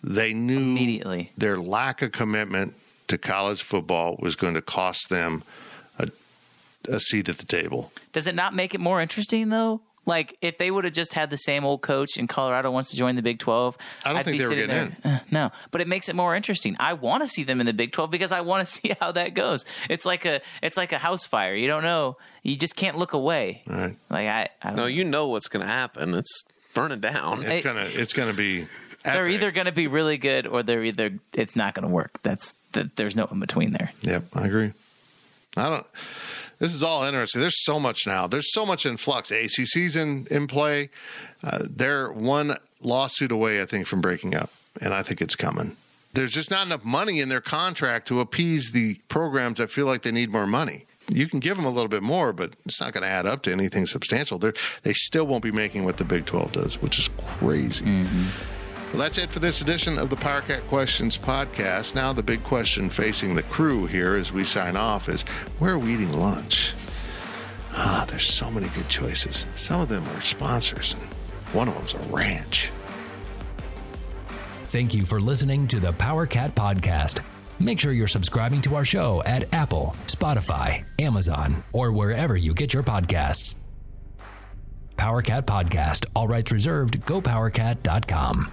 Speaker 7: They knew
Speaker 8: Immediately.
Speaker 7: their lack of commitment to college football was going to cost them a, a seat at the table.
Speaker 8: Does it not make it more interesting though? Like if they would have just had the same old coach and Colorado wants to join the Big 12,
Speaker 7: I don't
Speaker 8: I'd
Speaker 7: think
Speaker 8: be
Speaker 7: they were
Speaker 8: sitting
Speaker 7: getting
Speaker 8: there, "Uh, no, but it makes it more interesting. I want to see them in the Big 12 because I want to [laughs] see how that goes. It's like a it's like a house fire. You don't know. You just can't look away.
Speaker 7: All right.
Speaker 8: Like I, I don't
Speaker 9: No,
Speaker 8: know.
Speaker 9: you know what's going to happen. It's burning down.
Speaker 7: It's gonna it's gonna be
Speaker 8: They're either going to be really good or they're either it's not going to work. That's that. There's no in between there.
Speaker 7: Yep, I agree. I don't. This is all interesting. There's so much now. There's so much in flux. ACC's in in play. Uh, they're one lawsuit away, I think, from breaking up, and I think it's coming. There's just not enough money in their contract to appease the programs that feel like they need more money. You can give them a little bit more, but it's not going to add up to anything substantial. They're, they still won't be making what the Big 12 does, which is crazy. Well, that's it for this edition of the PowerCat Questions podcast. Now, the big question facing the crew here as we sign off is where are we eating lunch? Ah, there's so many good choices. Some of them are sponsors, and one of them's a ranch.
Speaker 6: Thank you for listening to the Power Cat Podcast. Make sure you're subscribing to our show at Apple, Spotify, Amazon, or wherever you get your podcasts. Power Cat Podcast, all rights reserved, gopowercat.com.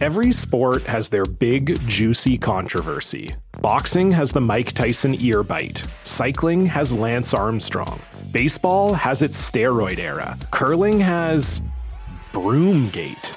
Speaker 12: Every sport has their big, juicy controversy. Boxing has the Mike Tyson ear bite. Cycling has Lance Armstrong. Baseball has its steroid era. Curling has. Broomgate.